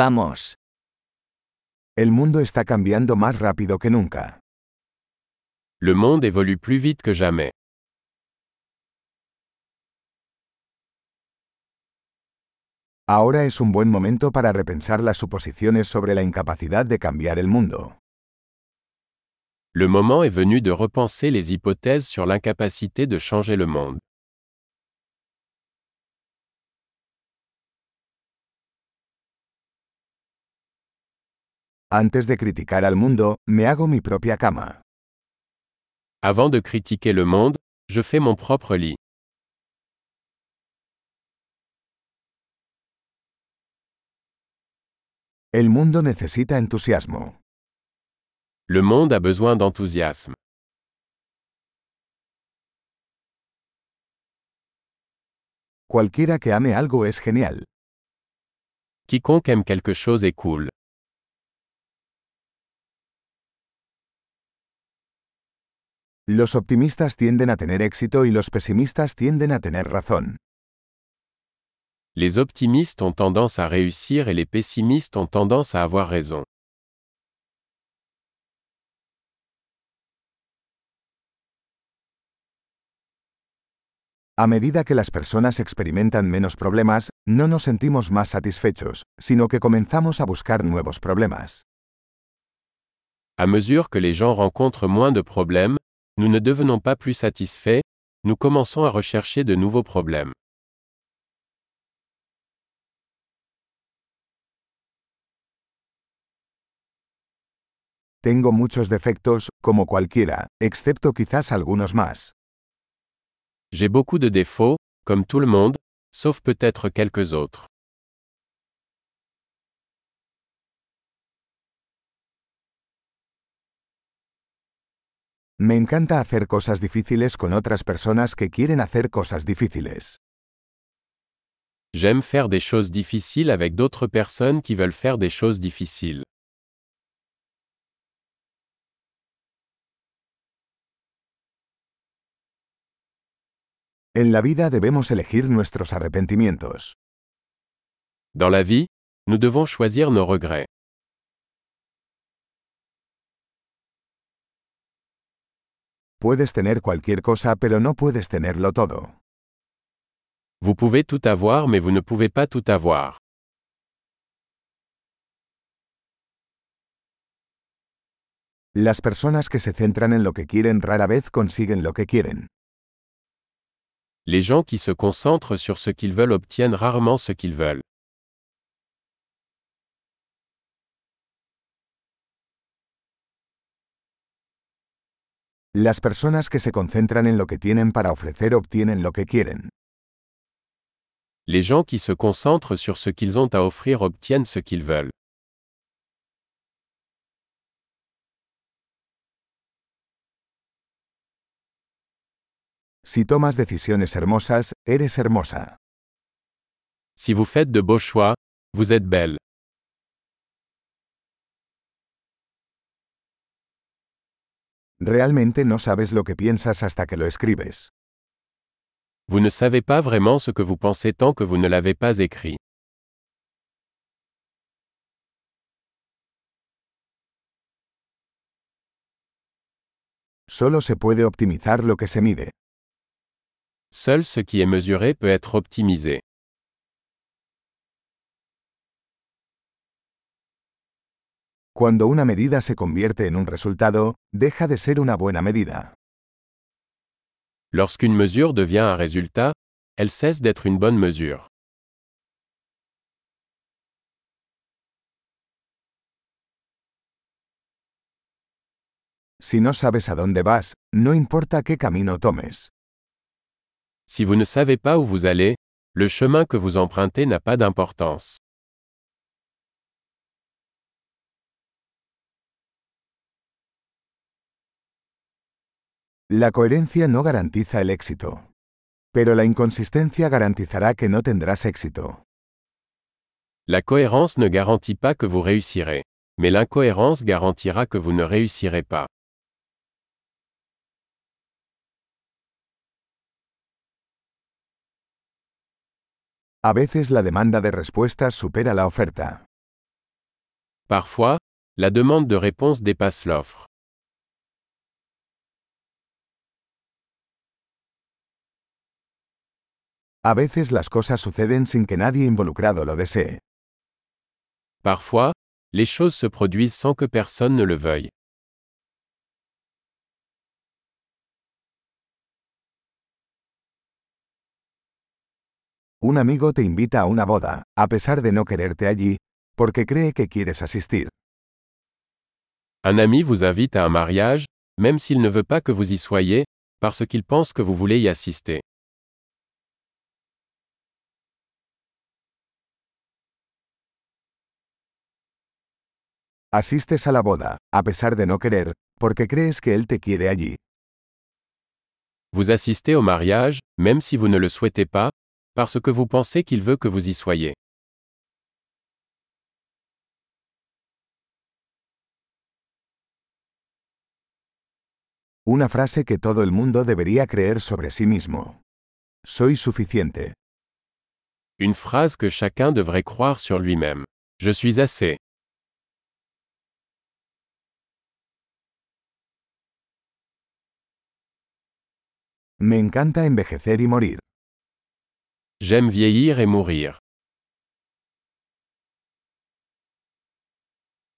Vamos. El mundo está cambiando más rápido que nunca. Le monde évolue plus vite que jamais. Ahora es un buen momento para repensar las suposiciones sobre la incapacidad de cambiar el mundo. Le moment est venu de repenser les hypothèses sur l'incapacité de changer le monde. Antes de criticar al mundo, me hago mi propia cama. Avant de critiquer le monde, je fais mon propre lit. El mundo necesita entusiasmo. Le monde a besoin d'enthousiasme. Cualquiera que ame algo es genial. Quiconque aime quelque chose est cool. Los optimistas tienden a tener éxito y los pesimistas tienden a tener razón. Les optimistes ont tendance à réussir et les pessimistes ont tendance à avoir raison. A medida que las personas experimentan menos problemas, no nos sentimos más satisfechos, sino que comenzamos a buscar nuevos problemas. À mesure que les gens rencontrent moins de problèmes, nous ne devenons pas plus satisfaits, nous commençons à rechercher de nouveaux problèmes. Tengo muchos defectos, como cualquiera, excepto quizás algunos más. J'ai beaucoup de défauts, comme tout le monde, sauf peut-être quelques autres. Me encanta hacer cosas difíciles con otras personas que quieren hacer cosas difíciles. J'aime faire des choses difficiles avec d'autres personnes qui veulent faire des choses difficiles. En la vida debemos elegir nuestros arrepentimientos. Dans la vie, nous devons choisir nos regrets. Puedes tener cualquier cosa pero no puedes tenerlo todo. Vous pouvez tout avoir mais vous ne pouvez pas tout avoir. Las personas que se centran en lo que quieren rara vez consiguen lo que quieren. Les gens qui se concentrent sur ce qu'ils veulent obtiennent rarement ce qu'ils veulent. Las personas que se concentran en lo que tienen para ofrecer obtienen lo que quieren. Les gens qui se concentrent sur ce qu'ils ont à offrir obtiennent ce qu'ils veulent. Si tomas decisiones hermosas, eres hermosa. Si vous faites de beaux choix, vous êtes belle. Realmente no sabes lo que piensas hasta que lo escribes. Vous ne savez pas vraiment ce que vous pensez tant que vous ne l'avez pas écrit. Solo se puede optimizar lo que se mide. Seul ce qui est mesuré peut être optimisé. Cuando una medida se convierte en un resultado, deja de ser una buena medida. Lorsqu'une mesure devient un résultat, elle cesse d'être une bonne mesure. Si no sabes a dónde vas, no importa qué camino tomes. Si vous ne savez pas où vous allez, le chemin que vous empruntez n'a pas d'importance. La coherencia no garantiza el éxito. Pero la inconsistencia garantizará que no tendrás éxito. La cohérence ne garantit pas que vous réussirez. Mais l'incohérence garantira que vous ne réussirez pas. A veces la demanda de respuestas supera la oferta. Parfois, la demande de réponse dépasse l'offre. A veces las cosas suceden sin que nadie involucrado lo desee. Parfois, les choses se produisent sans que personne ne le veuille. Un amigo te invita a una boda, a pesar de no quererte allí, porque cree que quieres asistir. Un ami vous invite à un mariage, même s'il ne veut pas que vous y soyez, parce qu'il pense que vous voulez y assister. Asistes a la boda, a pesar de no querer, porque crees que él te quiere allí. Vous assistez au mariage, même si vous ne le souhaitez pas, parce que vous pensez qu'il veut que vous y soyez. Una frase que todo el mundo debería creer sobre sí mismo. Soy suficiente. Une phrase que chacun devrait croire sur lui-même. Je suis assez. Me encanta envejecer y morir. J'aime vieillir et mourir.